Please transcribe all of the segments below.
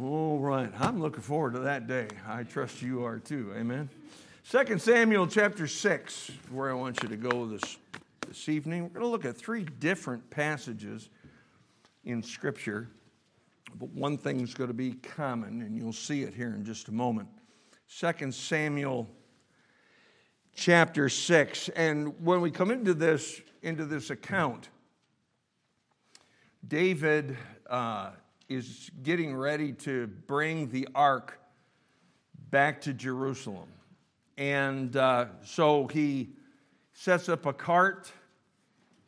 All right. I'm looking forward to that day. I trust you are too. Amen. 2 Samuel chapter 6, where I want you to go this, this evening. We're going to look at three different passages in Scripture, but one thing's going to be common, and you'll see it here in just a moment. 2 Samuel chapter 6. And when we come into this, into this account, David uh, is getting ready to bring the ark back to Jerusalem. And uh, so he sets up a cart.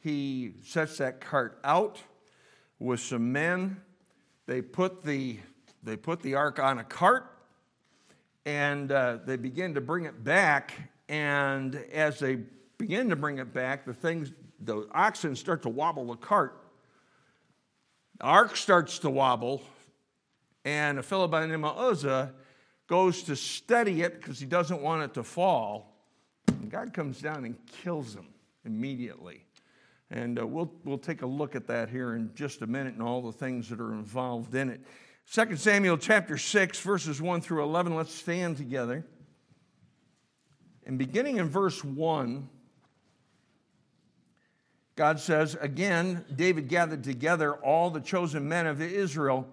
He sets that cart out with some men. They put the, they put the ark on a cart and uh, they begin to bring it back. And as they begin to bring it back, the things, the oxen start to wobble the cart. The ark starts to wobble, and a fellow by the name of Uzzah goes to steady it because he doesn't want it to fall. And God comes down and kills him immediately. And uh, we'll, we'll take a look at that here in just a minute and all the things that are involved in it. 2 Samuel chapter 6, verses 1 through 11. Let's stand together. And beginning in verse 1, God says, Again, David gathered together all the chosen men of Israel,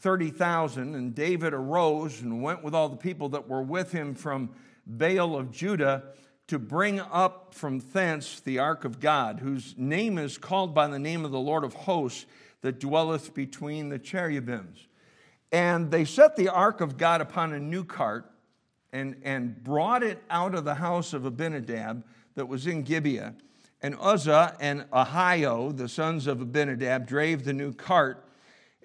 30,000. And David arose and went with all the people that were with him from Baal of Judah to bring up from thence the ark of God, whose name is called by the name of the Lord of hosts, that dwelleth between the cherubims. And they set the ark of God upon a new cart and, and brought it out of the house of Abinadab that was in Gibeah. And Uzzah and Ahio, the sons of Abinadab, drave the new cart.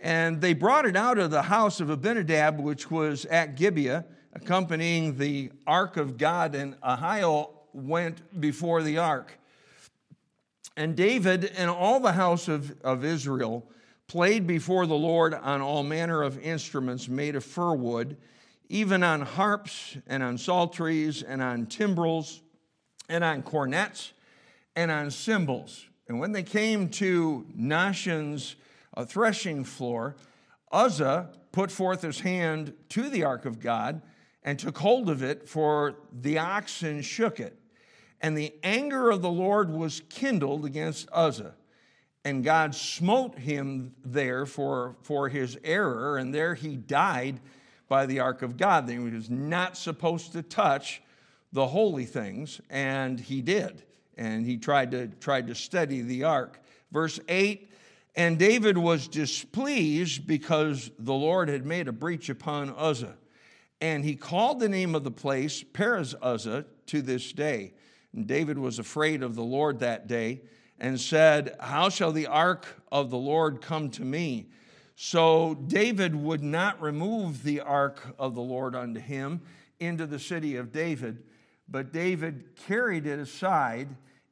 And they brought it out of the house of Abinadab, which was at Gibeah, accompanying the ark of God. And Ahio went before the ark. And David and all the house of, of Israel played before the Lord on all manner of instruments made of fir wood, even on harps and on psalteries and on timbrels and on cornets and on cymbals. And when they came to Nahshon's uh, threshing floor, Uzzah put forth his hand to the ark of God and took hold of it, for the oxen shook it. And the anger of the Lord was kindled against Uzzah. And God smote him there for, for his error, and there he died by the ark of God. He was not supposed to touch the holy things, and he did and he tried to tried to study the ark. Verse 8, and David was displeased because the Lord had made a breach upon Uzzah. And he called the name of the place Perez Uzzah to this day. And David was afraid of the Lord that day and said, How shall the ark of the Lord come to me? So David would not remove the ark of the Lord unto him into the city of David, but David carried it aside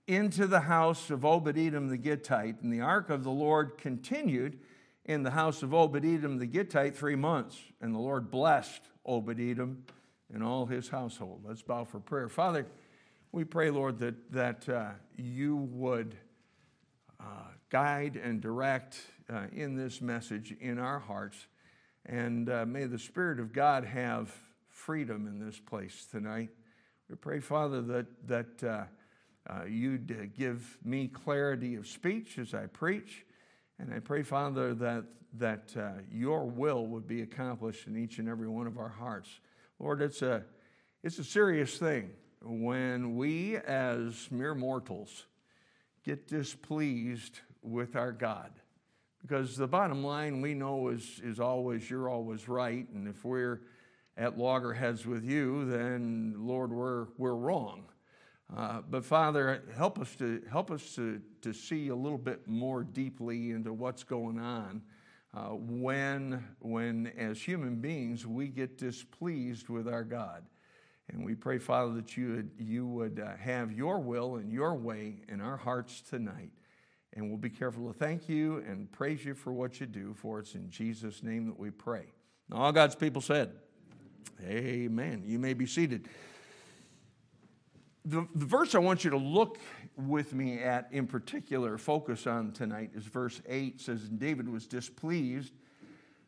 into the house of Obed Edom the Gittite. And the ark of the Lord continued in the house of Obed Edom the Gittite three months. And the Lord blessed Obed Edom and all his household. Let's bow for prayer. Father, we pray, Lord, that, that uh, you would uh, guide and direct uh, in this message in our hearts. And uh, may the Spirit of God have freedom in this place tonight. We pray, Father, that, that uh, you'd uh, give me clarity of speech as I preach. And I pray, Father, that, that uh, your will would be accomplished in each and every one of our hearts. Lord, it's a, it's a serious thing when we, as mere mortals, get displeased with our God. Because the bottom line we know is, is always, you're always right. And if we're at loggerheads with you, then, Lord, we're, we're wrong. Uh, but Father, help us to help us to, to see a little bit more deeply into what's going on uh, when, when, as human beings, we get displeased with our God. And we pray, Father, that you would, you would uh, have your will and your way in our hearts tonight. And we'll be careful to thank you and praise you for what you do, for it's in Jesus' name that we pray. all God's people said, Amen. You may be seated the, the verse I want you to look with me at in particular, focus on tonight, is verse 8 says, And David was displeased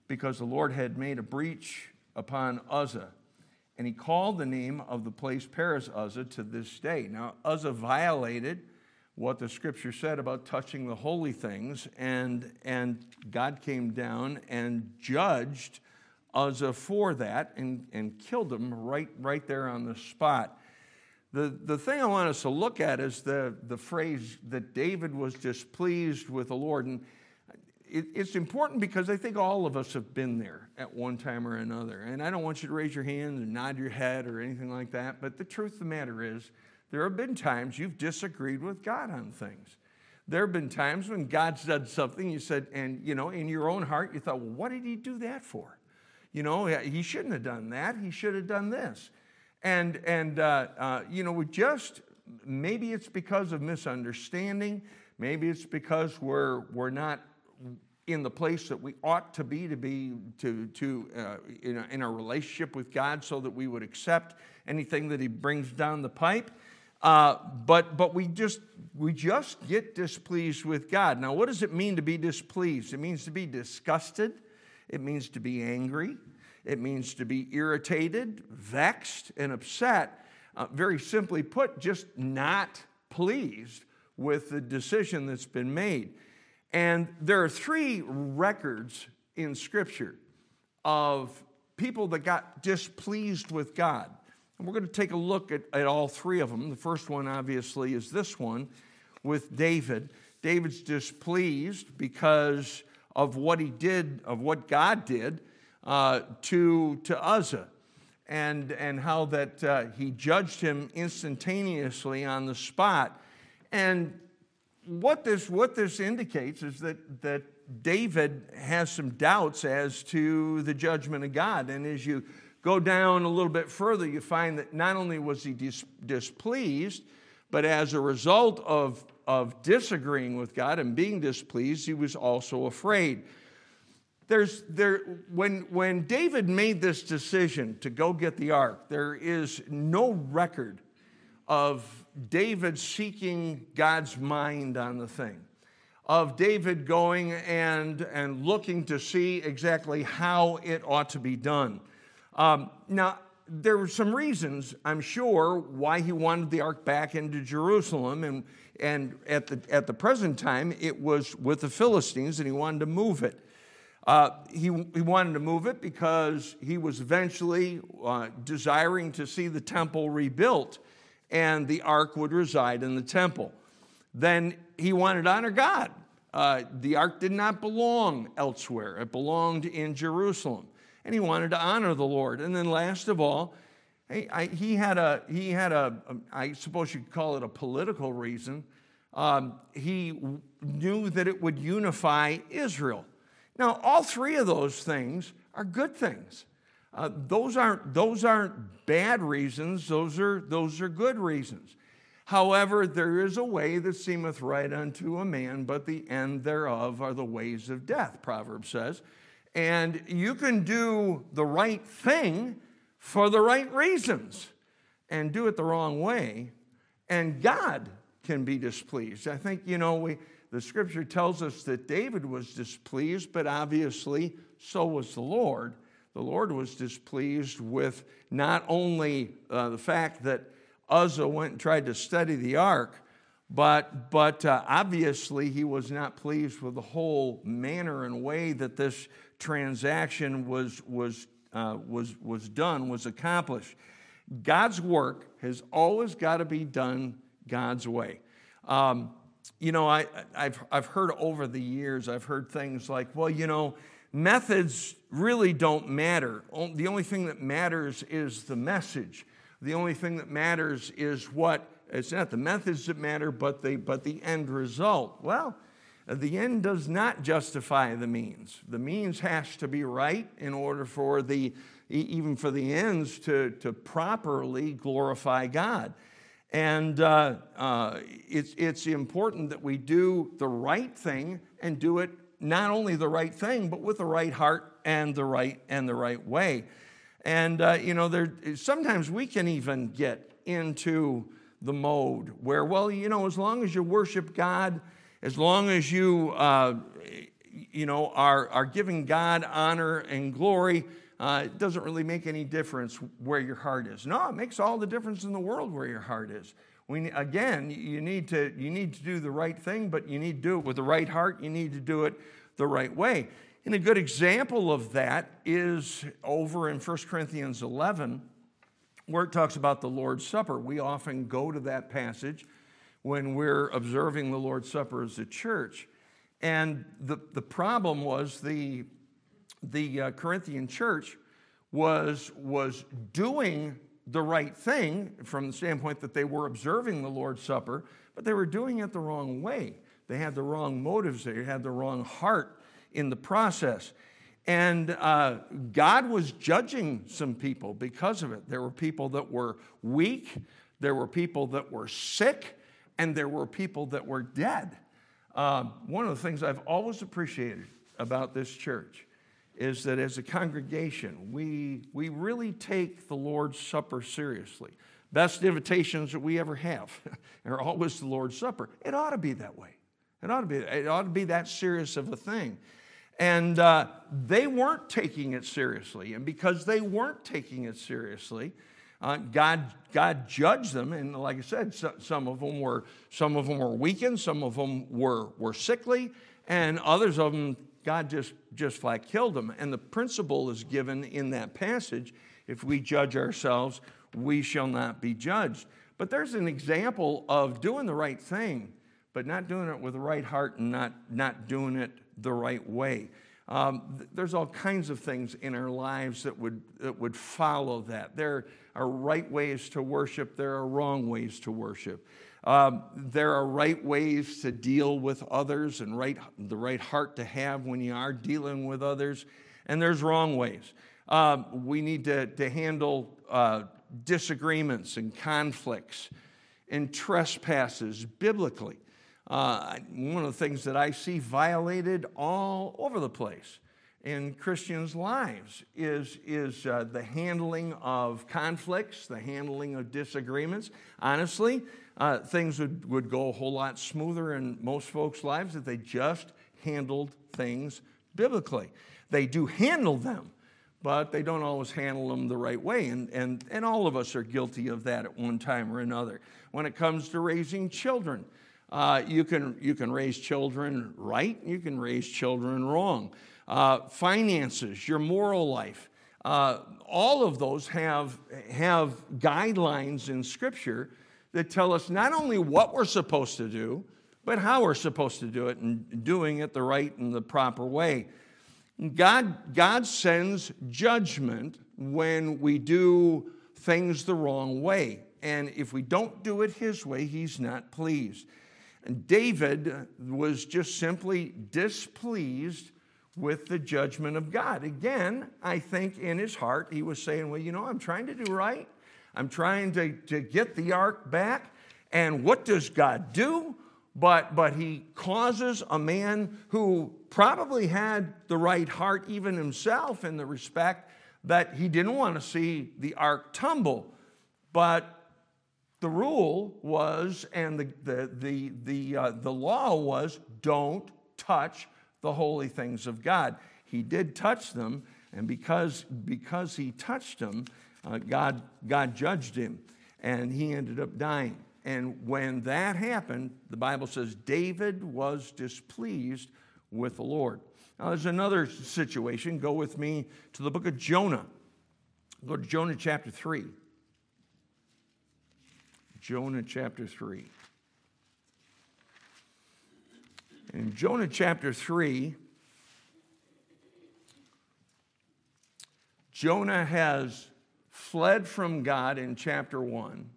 because the Lord had made a breach upon Uzzah. And he called the name of the place Perez Uzzah to this day. Now, Uzzah violated what the scripture said about touching the holy things, and, and God came down and judged Uzzah for that and, and killed him right, right there on the spot. The, the thing I want us to look at is the, the phrase that David was displeased with the Lord. And it, it's important because I think all of us have been there at one time or another. And I don't want you to raise your hand and nod your head or anything like that. But the truth of the matter is, there have been times you've disagreed with God on things. There have been times when God said something, you said, and you know, in your own heart, you thought, well, what did he do that for? You know, he shouldn't have done that. He should have done this. And, and uh, uh, you know, we just, maybe it's because of misunderstanding. Maybe it's because we're, we're not in the place that we ought to be to be to, to uh, in, a, in a relationship with God so that we would accept anything that he brings down the pipe. Uh, but but we just we just get displeased with God. Now, what does it mean to be displeased? It means to be disgusted. It means to be angry. It means to be irritated, vexed, and upset. Uh, very simply put, just not pleased with the decision that's been made. And there are three records in Scripture of people that got displeased with God. And we're going to take a look at, at all three of them. The first one, obviously, is this one with David. David's displeased because of what he did, of what God did uh, to, to Uzzah, and, and how that uh, he judged him instantaneously on the spot. And what this, what this indicates is that, that David has some doubts as to the judgment of God. And as you go down a little bit further, you find that not only was he dis- displeased, but as a result of, of disagreeing with God and being displeased, he was also afraid. There's, there, when, when David made this decision to go get the ark, there is no record of David seeking God's mind on the thing, of David going and, and looking to see exactly how it ought to be done. Um, now, there were some reasons, I'm sure, why he wanted the ark back into Jerusalem. And, and at, the, at the present time, it was with the Philistines, and he wanted to move it. Uh, he, he wanted to move it because he was eventually uh, desiring to see the temple rebuilt and the ark would reside in the temple. Then he wanted to honor God. Uh, the ark did not belong elsewhere, it belonged in Jerusalem and he wanted to honor the Lord. And then last of all, I, he had a, he had a, I suppose you could call it a political reason. Um, he knew that it would unify Israel. Now, all three of those things are good things. Uh, those aren't those aren't bad reasons. Those are those are good reasons. However, there is a way that seemeth right unto a man, but the end thereof are the ways of death. Proverbs says. And you can do the right thing for the right reasons and do it the wrong way, and God can be displeased. I think, you know, we, the scripture tells us that David was displeased, but obviously so was the Lord. The Lord was displeased with not only uh, the fact that Uzzah went and tried to study the ark, but, but uh, obviously he was not pleased with the whole manner and way that this transaction was, was, uh, was, was done, was accomplished. God's work has always got to be done God's way. Um, you know, I, I've, I've heard over the years, I've heard things like, well, you know, methods really don't matter. The only thing that matters is the message. The only thing that matters is what, it's not the methods that matter, but the, but the end result. Well, the end does not justify the means. The means has to be right in order for the, even for the ends to, to properly glorify God. And uh, uh, it's, it's important that we do the right thing and do it not only the right thing, but with the right heart and the right and the right way. And uh, you know, there sometimes we can even get into the mode where, well, you know, as long as you worship God as long as you, uh, you know, are, are giving God honor and glory, uh, it doesn't really make any difference where your heart is. No, it makes all the difference in the world where your heart is. We, again, you need, to, you need to do the right thing, but you need to do it with the right heart. You need to do it the right way. And a good example of that is over in 1 Corinthians 11, where it talks about the Lord's Supper. We often go to that passage when we're observing the Lord's Supper as a church. And the, the problem was the, the uh, Corinthian church was, was doing the right thing from the standpoint that they were observing the Lord's Supper, but they were doing it the wrong way. They had the wrong motives, they had the wrong heart in the process. And uh, God was judging some people because of it. There were people that were weak, there were people that were sick, and there were people that were dead. Uh, one of the things I've always appreciated about this church is that as a congregation, we, we really take the Lord's Supper seriously. Best invitations that we ever have are always the Lord's Supper. It ought to be that way. It ought to be, it ought to be that serious of a thing. And uh, they weren't taking it seriously. And because they weren't taking it seriously, uh, God, God judged them, and like I said, so, some of them were some of them were weakened, some of them were were sickly, and others of them God just just flat killed them. And the principle is given in that passage: if we judge ourselves, we shall not be judged. But there's an example of doing the right thing, but not doing it with the right heart and not not doing it the right way. Um, there's all kinds of things in our lives that would, that would follow that. There are right ways to worship, there are wrong ways to worship. Um, there are right ways to deal with others and right, the right heart to have when you are dealing with others, and there's wrong ways. Um, we need to, to handle uh, disagreements and conflicts and trespasses biblically. Uh, one of the things that I see violated all over the place in Christians' lives is, is uh, the handling of conflicts, the handling of disagreements. Honestly, uh, things would, would go a whole lot smoother in most folks' lives if they just handled things biblically. They do handle them, but they don't always handle them the right way. And, and, and all of us are guilty of that at one time or another. When it comes to raising children, uh, you, can, you can raise children right, you can raise children wrong. Uh, finances, your moral life, uh, all of those have, have guidelines in Scripture that tell us not only what we're supposed to do, but how we're supposed to do it and doing it the right and the proper way. God, God sends judgment when we do things the wrong way. And if we don't do it His way, He's not pleased. And David was just simply displeased with the judgment of God. Again, I think in his heart, he was saying, Well, you know, I'm trying to do right. I'm trying to, to get the ark back. And what does God do? But, but he causes a man who probably had the right heart, even himself, in the respect that he didn't want to see the ark tumble. But the rule was, and the, the, the, the, uh, the law was, don't touch the holy things of God. He did touch them, and because, because he touched them, uh, God, God judged him, and he ended up dying. And when that happened, the Bible says David was displeased with the Lord. Now, there's another situation. Go with me to the book of Jonah. Go to Jonah chapter 3. Jonah chapter 3. In Jonah chapter 3, Jonah has fled from God in chapter 1.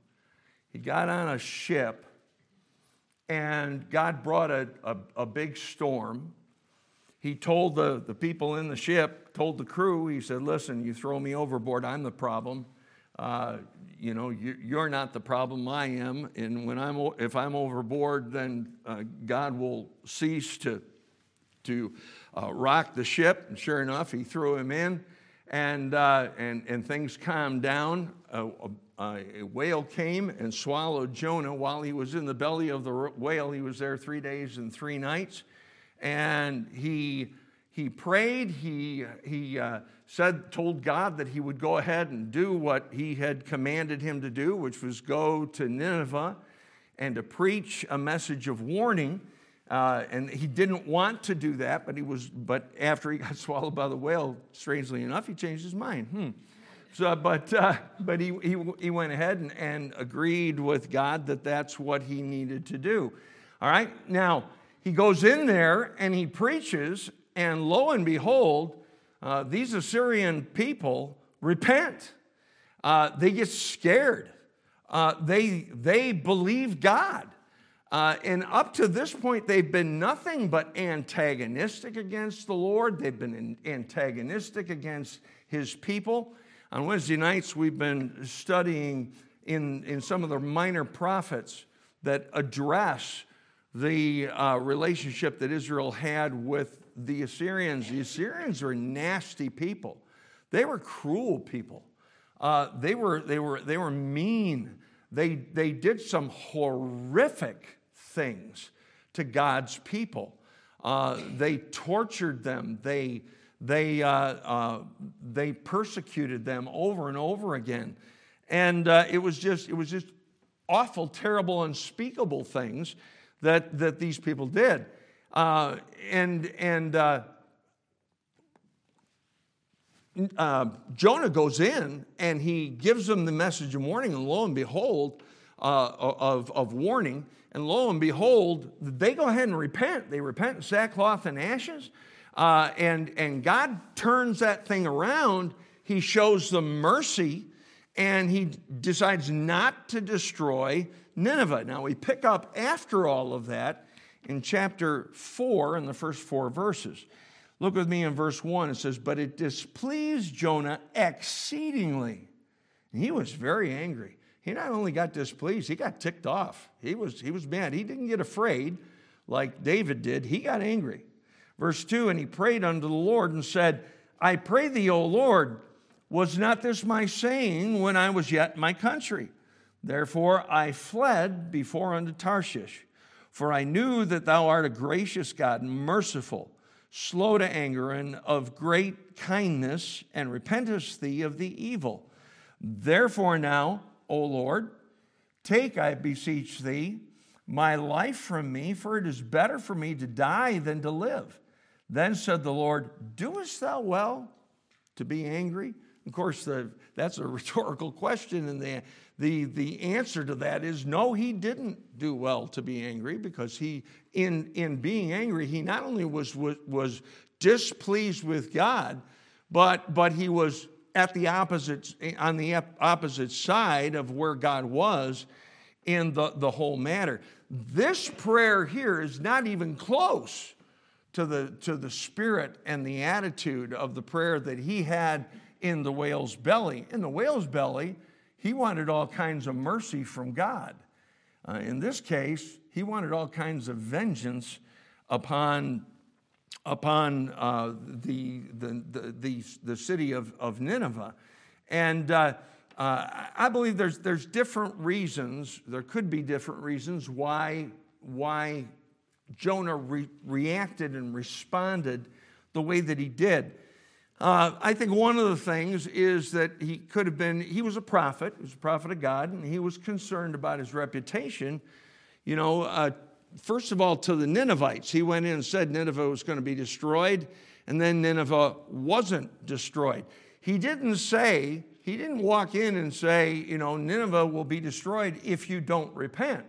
He got on a ship, and God brought a, a, a, big storm. He told the, the people in the ship, told the crew, he said, Listen, you throw me overboard, I'm the problem. Uh, you know, you're not the problem, I am. And when I'm, if I'm overboard, then uh, God will cease to, to uh, rock the ship. And sure enough, he threw him in, and, uh, and, and things calmed down. a whale came and swallowed Jonah while he was in the belly of the whale. He was there three days and three nights. And he he prayed. He, he uh, said, told God that he would go ahead and do what he had commanded him to do, which was go to Nineveh and to preach a message of warning. Uh, and he didn't want to do that, but he was. But after he got swallowed by the whale, strangely enough, he changed his mind. Hmm. So, but uh, but he, he he went ahead and, and agreed with God that that's what he needed to do. All right. Now he goes in there and he preaches, and lo and behold, uh, these Assyrian people repent. Uh, they get scared. Uh, they, they believe God. Uh, and up to this point, they've been nothing but antagonistic against the Lord. They've been antagonistic against his people. On Wednesday nights, we've been studying in, in some of the minor prophets that address the uh, relationship that Israel had with the Assyrians. The Assyrians were nasty people. They were cruel people. Uh, they, were, they, were, they were mean. They, they did some horrific things to God's people. Uh, they tortured them. They, they, uh, uh they persecuted them over and over again. And uh, it, was just, it was just awful, terrible, unspeakable things that, that these people did. Uh, and and uh, Jonah goes in and he gives them the message of warning, and lo and behold, of, of warning, and lo and behold, they go ahead and repent. They repent in sackcloth and ashes, uh, and, and God turns that thing around. He shows them mercy, and he decides not to destroy Nineveh. Now, we pick up after all of that in chapter 4, in the first four verses. Look with me in verse 1. It says, But it displeased Jonah exceedingly. And he was very angry. He not only got displeased, he got ticked off. He was, he was mad. He didn't get afraid like David did, he got angry. Verse 2 And he prayed unto the Lord and said, I pray thee, O Lord, was not this my saying when I was yet in my country? Therefore I fled before unto Tarshish. For I knew that thou art a gracious God, merciful, slow to anger, and of great kindness, and repentest thee of the evil. Therefore now, O Lord, take, I beseech thee, my life from me, for it is better for me to die than to live. Then said the Lord, Doest thou well to be angry? Of course, the, that's a rhetorical question, and the, the, the answer to that is no, he didn't do well to be angry because he, in, in being angry, he not only was, was, was displeased with God, but, but he was at the opposite, on the opposite side of where God was in the, the whole matter. This prayer here is not even close to the, to the spirit and the attitude of the prayer that he had in the whale's belly. In the whale's belly, he wanted all kinds of mercy from God. Uh, in this case, he wanted all kinds of vengeance upon, upon uh, the, the, the, the, city of, of Nineveh. And uh, uh, I believe there's, there's different reasons, there could be different reasons why, why Jonah re- reacted and responded the way that he did. Uh, I think one of the things is that he could have been, he was a prophet, he was a prophet of God, and he was concerned about his reputation. You know, uh, first of all, to the Ninevites, he went in and said Nineveh was going to be destroyed, and then Nineveh wasn't destroyed. He didn't say, he didn't walk in and say, you know, Nineveh will be destroyed if you don't repent.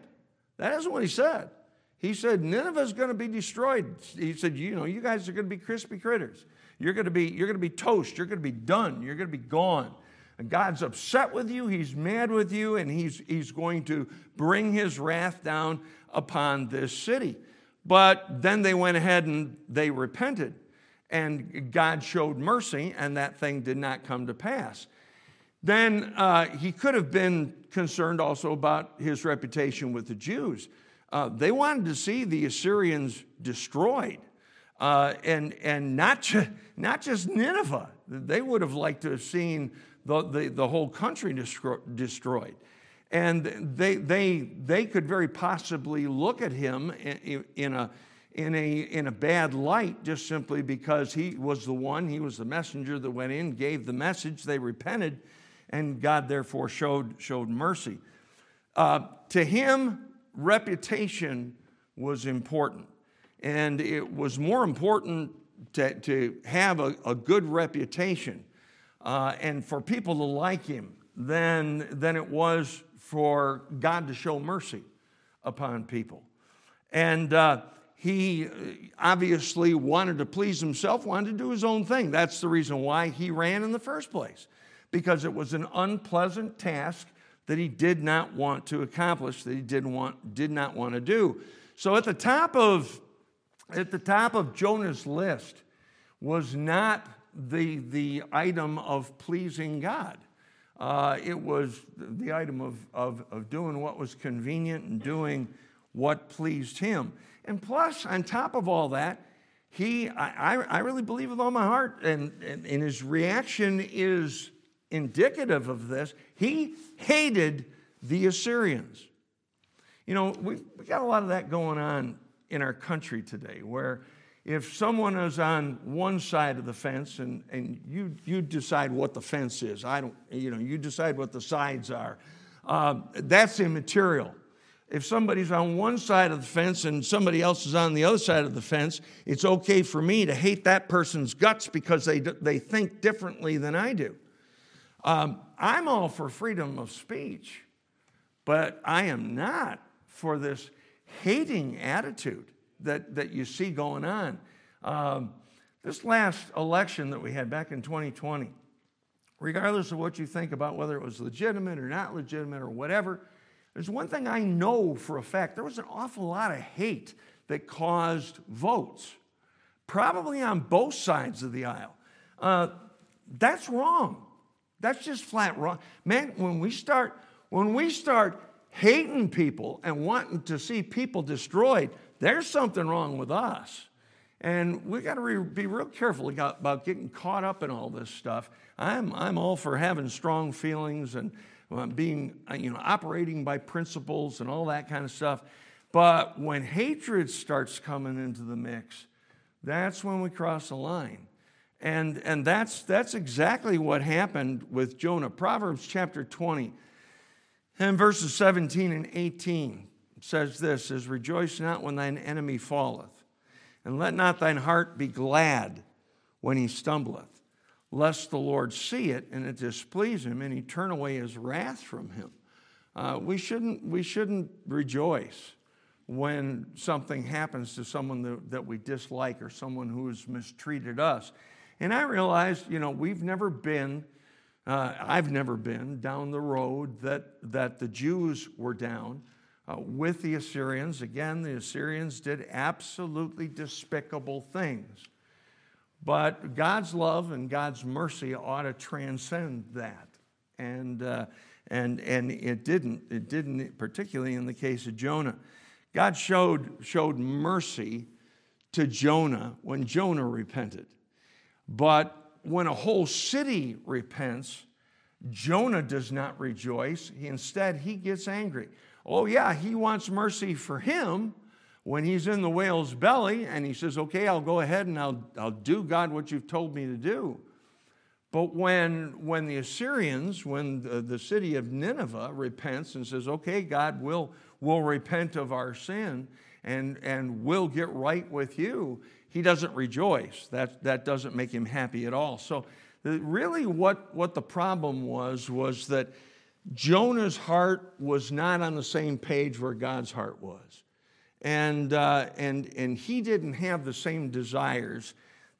That isn't what he said. He said, Nineveh is going to be destroyed. He said, you know, you guys are going to be crispy critters. You're going to be, you're going to be toast. You're going to be done. You're going to be gone. And God's upset with you. He's mad with you, and he's, he's going to bring his wrath down upon this city. But then they went ahead and they repented, and God showed mercy, and that thing did not come to pass. Then uh, he could have been concerned also about his reputation with the Jews. Uh, they wanted to see the Assyrians destroyed. Uh, and and not, ju- not just Nineveh. They would have liked to have seen the, the, the whole country destro- destroyed. And they, they, they could very possibly look at him in, in, a, in a, in a bad light just simply because he was the one, he was the messenger that went in, gave the message, they repented, and God therefore showed, showed mercy. Uh, to him, reputation was important. And it was more important to, to have a, a good reputation uh, and for people to like him than, than it was for God to show mercy upon people. And uh, he obviously wanted to please himself, wanted to do his own thing. That's the reason why he ran in the first place, because it was an unpleasant task that he did not want to accomplish, that he didn't want, did not want to do. So at the top of at the top of Jonah's list was not the, the item of pleasing God. Uh, it was the item of, of, of doing what was convenient and doing what pleased him. And plus, on top of all that, he, I, I really believe with all my heart, and, and, and his reaction is indicative of this, he hated the Assyrians. You know, we, we got a lot of that going on in our country today, where if someone is on one side of the fence and, and you, you decide what the fence is, I don't, you know, you decide what the sides are, uh, that's immaterial. If somebody's on one side of the fence and somebody else is on the other side of the fence, it's okay for me to hate that person's guts because they, they think differently than I do. Um, I'm all for freedom of speech, but I am not for this hating attitude that, that you see going on. Um, this last election that we had back in 2020, regardless of what you think about whether it was legitimate or not legitimate or whatever, there's one thing I know for a fact there was an awful lot of hate that caused votes, probably on both sides of the aisle. Uh, that's wrong. That's just flat wrong. Man, when we start, when we start hating people and wanting to see people destroyed, there's something wrong with us. And we got to re- be real careful about getting caught up in all this stuff. I'm, I'm all for having strong feelings and uh, being, uh, you know, operating by principles and all that kind of stuff. But when hatred starts coming into the mix, that's when we cross the line. And, and that's, that's exactly what happened with Jonah. Proverbs chapter 20 and verses 17 and 18 says this says, Rejoice not when thine enemy falleth, and let not thine heart be glad when he stumbleth lest the Lord see it and it displease him and he turn away his wrath from him. Uh, we, shouldn't, we shouldn't rejoice when something happens to someone that, that we dislike or someone who has mistreated us. And I realized, you know, we've never been, uh, I've never been down the road that, that the Jews were down uh, with the Assyrians. Again, the Assyrians did absolutely despicable things. But God's love and God's mercy ought to transcend that. And, uh, and, and it didn't. It didn't, particularly in the case of Jonah. God showed, showed mercy to Jonah when Jonah repented. But when a whole city repents, Jonah does not rejoice. He, instead, he gets angry. Oh, yeah, he wants mercy for him, when he's in the whale's belly and he says, Okay, I'll go ahead and I'll, I'll do, God, what you've told me to do. But when, when the Assyrians, when the, the city of Nineveh repents and says, Okay, God, we'll, we'll repent of our sin and, and we'll get right with you, he doesn't rejoice. That, that doesn't make him happy at all. So, really, what, what the problem was, was that Jonah's heart was not on the same page where God's heart was. And, uh, and, and he didn't have the same desires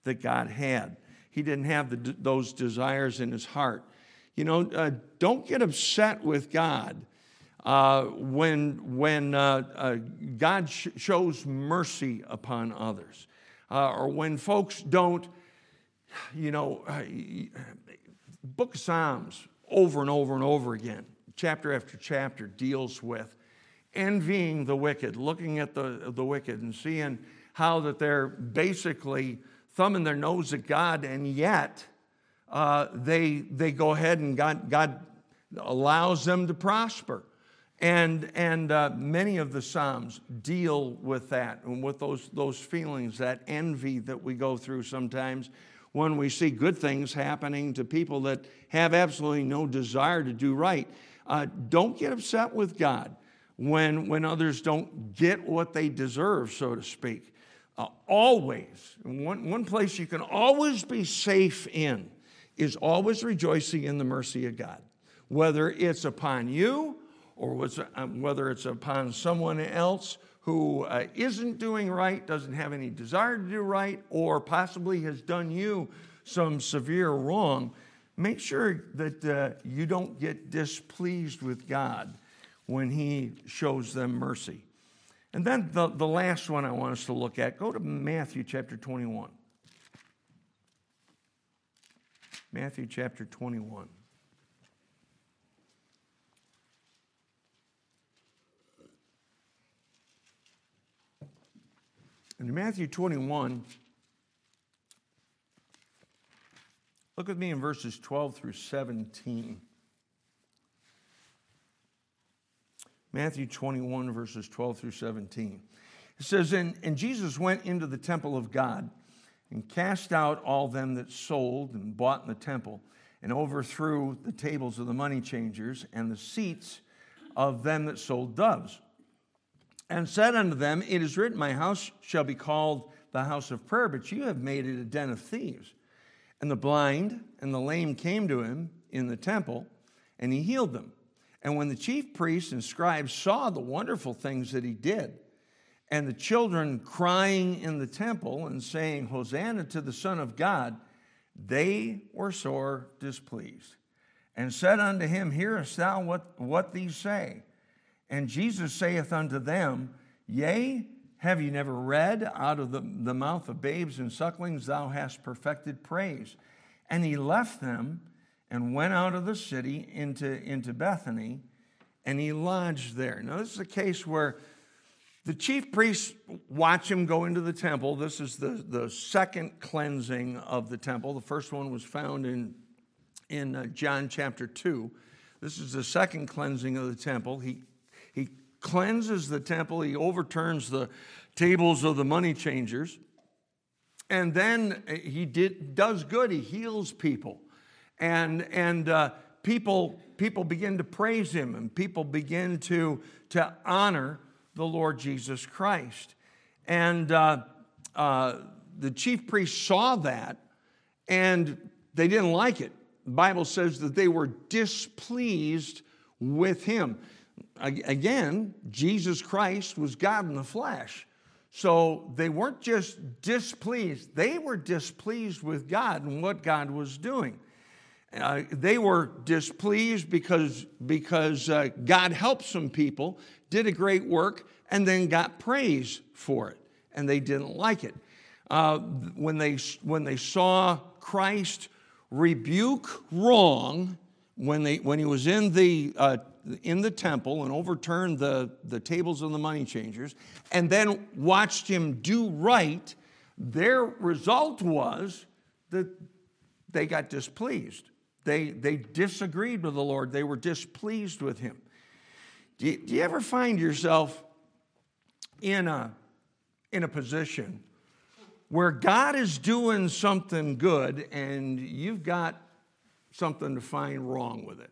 that God had. He didn't have the, those desires in his heart. You know, uh, don't get upset with God uh, when, when uh, uh, God sh- shows mercy upon others, uh, or when folks don't, you know, Book of Psalms over and over and over again, chapter after chapter, deals with envying the wicked, looking at the, the wicked and seeing how that they're basically thumbing their nose at God, and yet uh, they, they go ahead and God, God allows them to prosper. And, and uh, many of the Psalms deal with that and with those, those feelings, that envy that we go through sometimes when we see good things happening to people that have absolutely no desire to do right. Uh, don't get upset with God when, when others don't get what they deserve, so to speak. Uh, always, one, one place you can always be safe in is always rejoicing in the mercy of God, whether it's upon you or uh, whether it's upon someone else who uh, not doing right, doesn't have any desire to do right, or possibly has done you some severe wrong, make sure that uh, you don't get displeased with God when He shows them mercy. And then the, the last one I want us to look at, go to Matthew chapter 21. Matthew chapter 21. In Matthew 21, look with me in verses 12 through 17. Matthew 21, verses 12 through 17. It says, and, and Jesus went into the temple of God and cast out all them that sold and bought in the temple, and overthrew the tables of the money changers and the seats of them that sold doves and said unto them, It is written, My house shall be called the house of prayer, but you have made it a den of thieves. And the blind and the lame came to him in the temple, and he healed them. And when the chief priests and scribes saw the wonderful things that he did, and the children crying in the temple and saying, Hosanna to the Son of God, they were sore displeased, and said unto him, Hearest thou what, what these say? And Jesus saith unto them, Yea, have ye never read, out of the, the mouth of babes and sucklings thou hast perfected praise? And he left them and went out of the city into, into Bethany, and he lodged there. Now, this is a case where the chief priests watch him go into the temple. This is the, the second cleansing of the temple. The first one was found in, in uh, John chapter 2. This is the second cleansing of the temple. He he cleanses the temple, he overturns the tables of the money changers. And then he did, does good, he heals people. And, and uh, people, people begin to praise him, and people begin to, to honor the Lord Jesus Christ. And uh, uh, the chief priests saw that, and they didn't like it. The Bible says that they were displeased with him. Again, Jesus Christ was God in the flesh. So they weren't just displeased, they were displeased with God and what God was doing. Uh, they were displeased because, because uh, God helped some people, did a great work, and then got praise for it, and they didn't like it. Uh, when, they, when they saw Christ rebuke wrong, when, they, when he was in the uh, in the temple and overturned the, the tables of the money changers and then watched him do right, their result was that they got displeased. They, they disagreed with the Lord, they were displeased with him. Do you, do you ever find yourself in a, in a position where God is doing something good and you've got something to find wrong with it?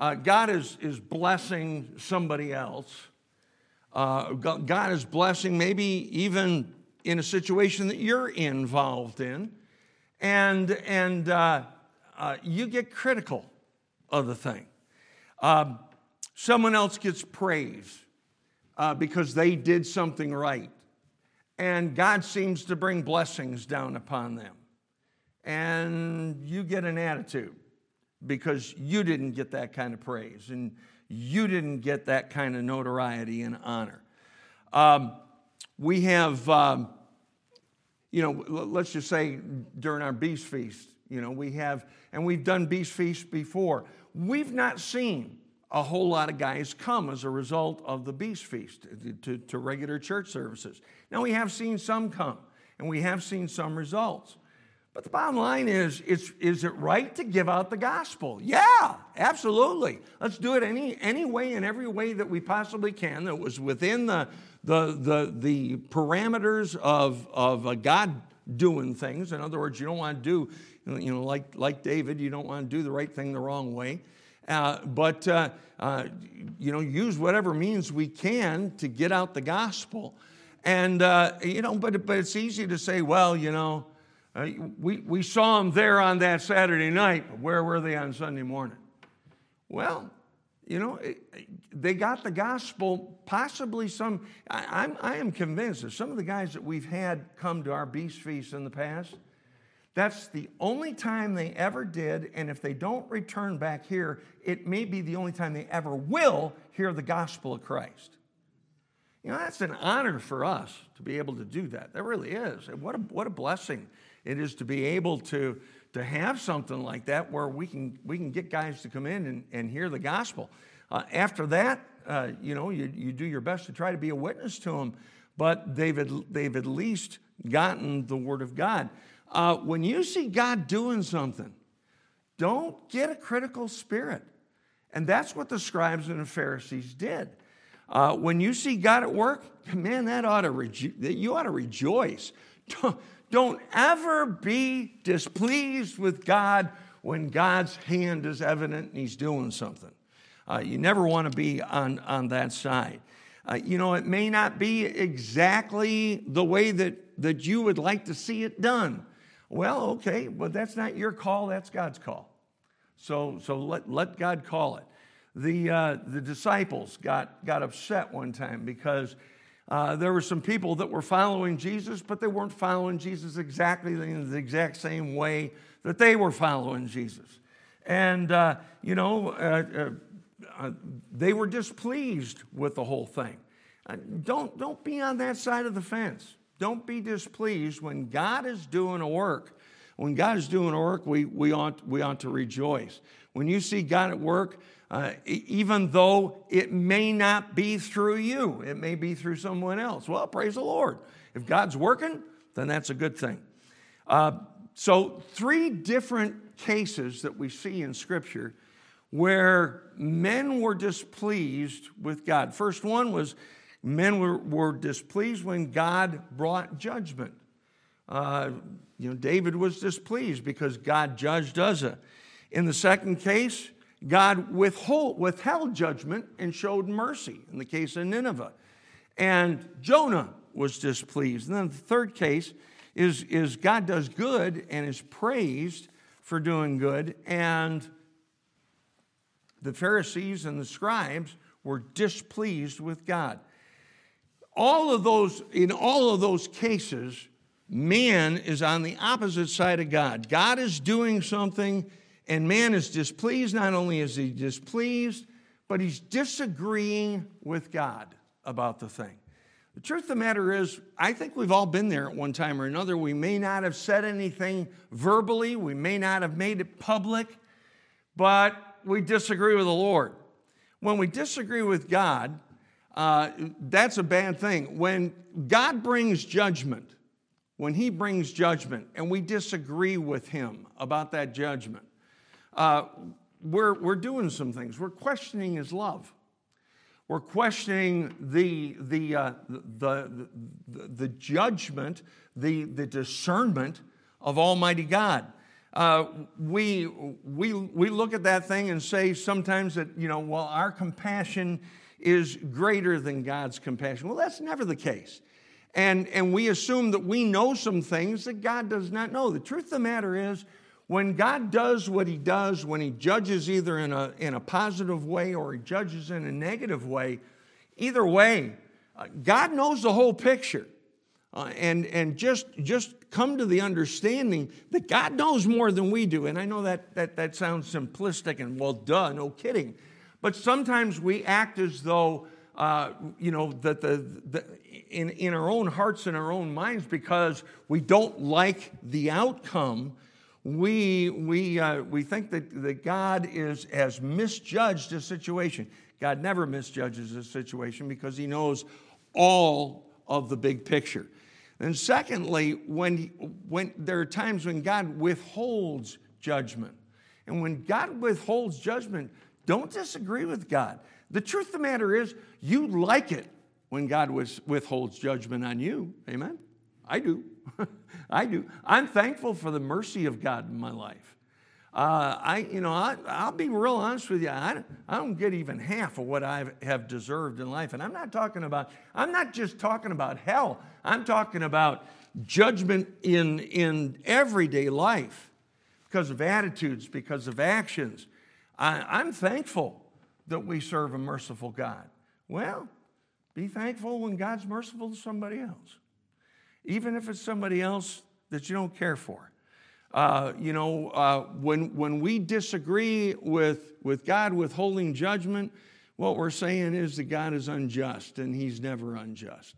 Uh, God is, is blessing somebody else. Uh, God is blessing maybe even in a situation that you're involved in. And, and uh, uh you get critical of the thing. Um, someone else gets praise uh, because they did something right. And God seems to bring blessings down upon them. And you get an attitude because you didn't get that kind of praise and you didn't get that kind of notoriety and honor. Um, we have, um, you know, let's just say during our beast feast, you know, we have, and we've done beast feasts before. We've not seen a whole lot of guys come as a result of the beast feast to, to regular church services. Now, we have seen some come, and we have seen some results. But the bottom line is, is, is it right to give out the gospel? Yeah, absolutely. Let's do it any, any way and every way that we possibly can that was within the, the, the, the parameters of, of God doing things. In other words, you don't want to do, you know, like, like David, you don't want to do the right thing the wrong way. Uh, but, uh, uh, you know, use whatever means we can to get out the gospel. And, uh, you know, but, but it's easy to say, well, you know, uh, we, we saw them there on that Saturday night, but where were they on Sunday morning? Well, you know, they got the gospel, possibly some. I, I'm, I am convinced that some of the guys that we've had come to our beast feast in the past, that's the only time they ever did. And if they don't return back here, it may be the only time they ever will hear the gospel of Christ. You know, that's an honor for us to be able to do that. That really is. What a, what a blessing it is to be able to, to have something like that where we can, we can get guys to come in and, and hear the gospel. Uh, after that, uh, you know, you, you do your best to try to be a witness to them, but they've at, they've at least gotten the Word of God. Uh, when you see God doing something, don't get a critical spirit. And that's what the scribes and the Pharisees did. Uh, when you see God at work, man, that ought to rejo- you ought to rejoice. Don't, don't ever be displeased with God when God's hand is evident and He's doing something. Uh, you never want to be on, on that side. Uh, you know, it may not be exactly the way that, that you would like to see it done. Well, okay, but that's not your call, that's God's call. So, so let, let God call it. The, uh, the disciples got, got upset one time because uh, there were some people that were following Jesus, but they weren't following Jesus exactly in the exact same way that they were following Jesus. And, uh, you know, uh, uh, uh they were displeased with the whole thing. Uh, don't, don't be on that side of the fence. Don't be displeased when God is doing a work. When God is doing a work, we, we, ought, we ought to rejoice. When you see God at work, uh, even though it may not be through you, it may be through someone else. Well, praise the Lord. If God's working, then that's a good thing. Uh, so, three different cases that we see in Scripture where men were displeased with God. First one was men were, were displeased when God brought judgment. Uh, you know, David was displeased because God judged Uzzah. In the second case, God withhold, withheld judgment and showed mercy in the case of Nineveh. And Jonah was displeased. And then the third case is, is God does good and is praised for doing good. And the Pharisees and the scribes were displeased with God. All of those, in all of those cases, man is on the opposite side of God. God is doing something and man is displeased. Not only is he displeased, but he's disagreeing with God about the thing. The truth of the matter is, I think we've all been there at one time or another. We may not have said anything verbally, we may not have made it public, but we disagree with the Lord. When we disagree with God, uh, that's a bad thing. When God brings judgment, when He brings judgment, and we disagree with Him about that judgment, uh, we're, we're doing some things. We're questioning his love. We're questioning the, the, uh, the, the, the, judgment, the, the discernment of Almighty God. Uh, we, we, we look at that thing and say sometimes that, you know, well, our compassion is greater than God's compassion. Well, that's never the case. And, and we assume that we know some things that God does not know. The truth of the matter is, when God does what he does, when he judges either in a, in a positive way or he judges in a negative way, either way, uh, God knows the whole picture. Uh, and and just, just come to the understanding that God knows more than we do. And I know that, that, that sounds simplistic and well, duh, no kidding. But sometimes we act as though, uh, you know, that the, the, in, in our own hearts and our own minds, because we don't like the outcome, we, we, uh, we think that, that God is, has misjudged a situation. God never misjudges a situation because he knows all of the big picture. And secondly, when, when there are times when God withholds judgment. And when God withholds judgment, don't disagree with God. The truth of the matter is, you like it when God withholds judgment on you. Amen? I do. I do. I'm thankful for the mercy of God in my life. Uh, I, you know, I, will be real honest with you. I, I don't get even half of what I have deserved in life. And I'm not talking about, I'm not just talking about hell. I'm talking about judgment in, in everyday life because of attitudes, because of actions. I, I'm thankful that we serve a merciful God. Well, be thankful when God's merciful to somebody else, even if it's somebody else that you don't care for. Uh, you know, uh, when, when we disagree with, with God withholding judgment, what we're saying is that God is unjust and he's never unjust.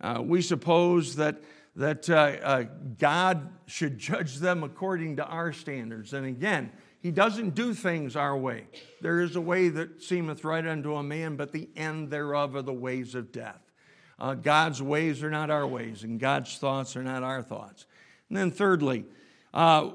Uh, we suppose that, that uh, uh, God should judge them according to our standards. And again, he doesn't do things our way. There is a way that seemeth right unto a man, but the end thereof are the ways of death. Uh, God's ways are not our ways, and God's thoughts are not our thoughts. And then, thirdly, uh,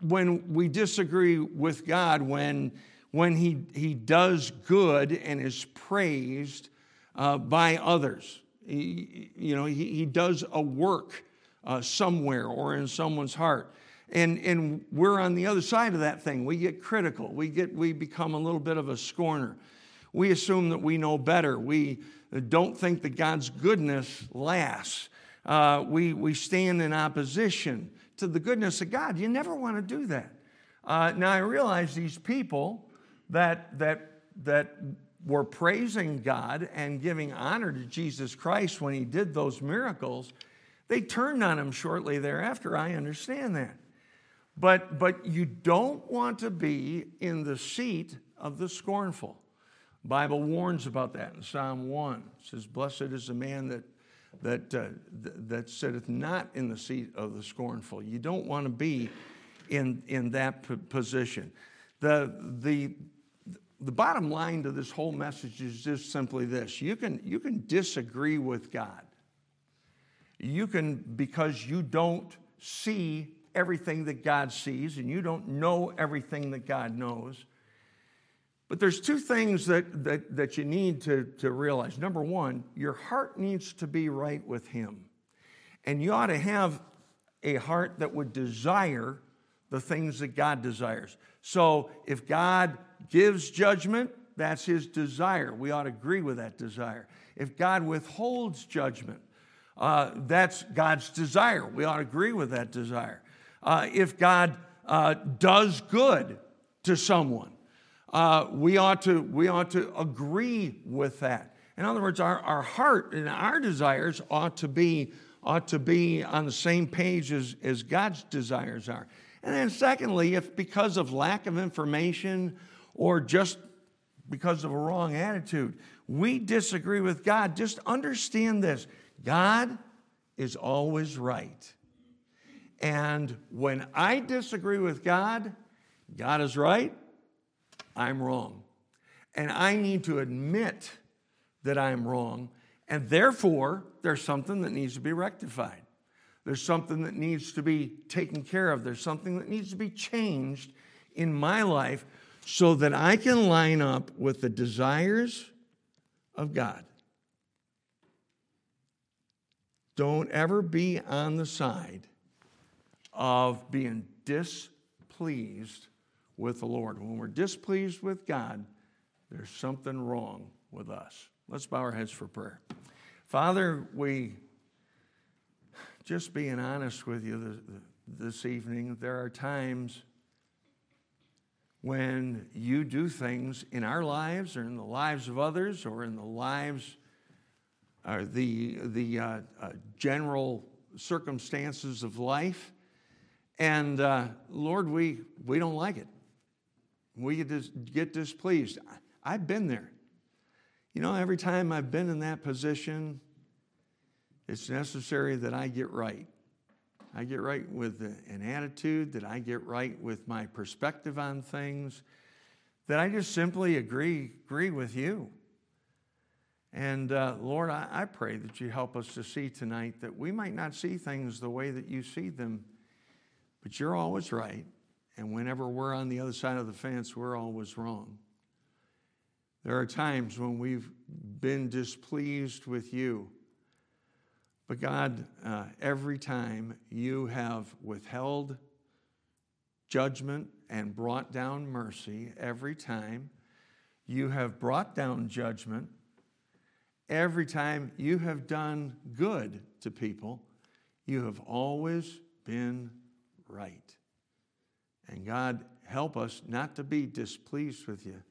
when we disagree with God, when, when he, he does good and is praised uh, by others, he, you know, he, he does a work uh, somewhere or in someone's heart. And, and we're on the other side of that thing. We get critical. We, get, we become a little bit of a scorner. We assume that we know better. We don't think that God's goodness lasts. Uh, we, we stand in opposition to the goodness of God. You never want to do that. Uh, now, I realize these people that, that, that were praising God and giving honor to Jesus Christ when he did those miracles, they turned on him shortly thereafter. I understand that. But, but you don't want to be in the seat of the scornful. Bible warns about that in Psalm 1. It says, Blessed is the man that that, uh, th- that sitteth not in the seat of the scornful. You don't want to be in, in that p- position. The, the, the bottom line to this whole message is just simply this you can, you can disagree with God. You can, because you don't see everything that God sees and you don't know everything that God knows, but there's two things that, that, that you need to, to realize. Number one, your heart needs to be right with Him. And you ought to have a heart that would desire the things that God desires. So if God gives judgment, that's His desire. We ought to agree with that desire. If God withholds judgment, uh, that's God's desire. We ought to agree with that desire. Uh, if God uh, does good to someone, uh, we, ought to, we ought to agree with that. In other words, our, our heart and our desires ought to be, ought to be on the same page as, as God's desires are. And then, secondly, if because of lack of information or just because of a wrong attitude, we disagree with God, just understand this God is always right. And when I disagree with God, God is right, I'm wrong. And I need to admit that I'm wrong. And therefore, there's something that needs to be rectified. There's something that needs to be taken care of. There's something that needs to be changed in my life so that I can line up with the desires of God. Don't ever be on the side of being displeased with the Lord. When we're displeased with God, there's something wrong with us. Let's bow our heads for prayer. Father, we just being honest with you this evening, there are times when you do things in our lives or in the lives of others or in the lives or the, the uh, uh, general circumstances of life. And uh, Lord, we, we don't like it we get displeased. I've been there. You know, every time I've been in that position, it's necessary that I get right. I get right with an attitude, that I get right with my perspective on things, that I just simply agree, agree with you. And uh, Lord, I, I pray that you help us to see tonight that we might not see things the way that you see them, but you're always right. And whenever we're on the other side of the fence, we're always wrong. There are times when we've been displeased with you. But God, uh, every time you have withheld judgment and brought down mercy, every time you have brought down judgment, every time you have done good to people, you have always been right. And God, help us not to be displeased with you,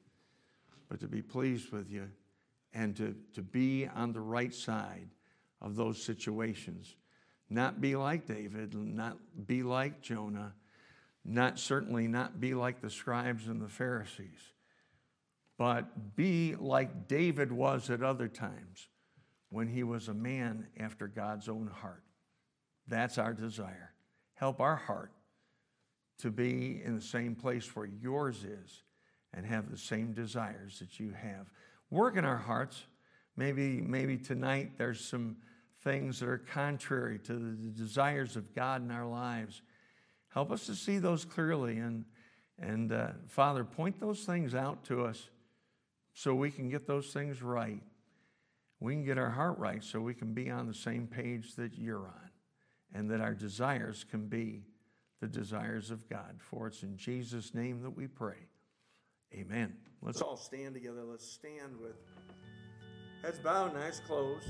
but to be pleased with you and to, to be on the right side of those situations. Not be like David, not be like Jonah, not certainly not be like the scribes and the Pharisees, but be like David was at other times when he was a man after God's own heart. That's our desire. Help our heart to be in the same place where yours is and have the same desires that you have. Work in our hearts. Maybe, maybe tonight there's some things that are contrary to the desires of God in our lives. Help us to see those clearly. And, and uh, Father, point those things out to us so we can get those things right. We can get our heart right so we can be on the same page that you're on and that our desires can be the desires of God. For it's in Jesus' name that we pray. Amen. Let's all stand together. Let's stand with heads bowed and eyes closed.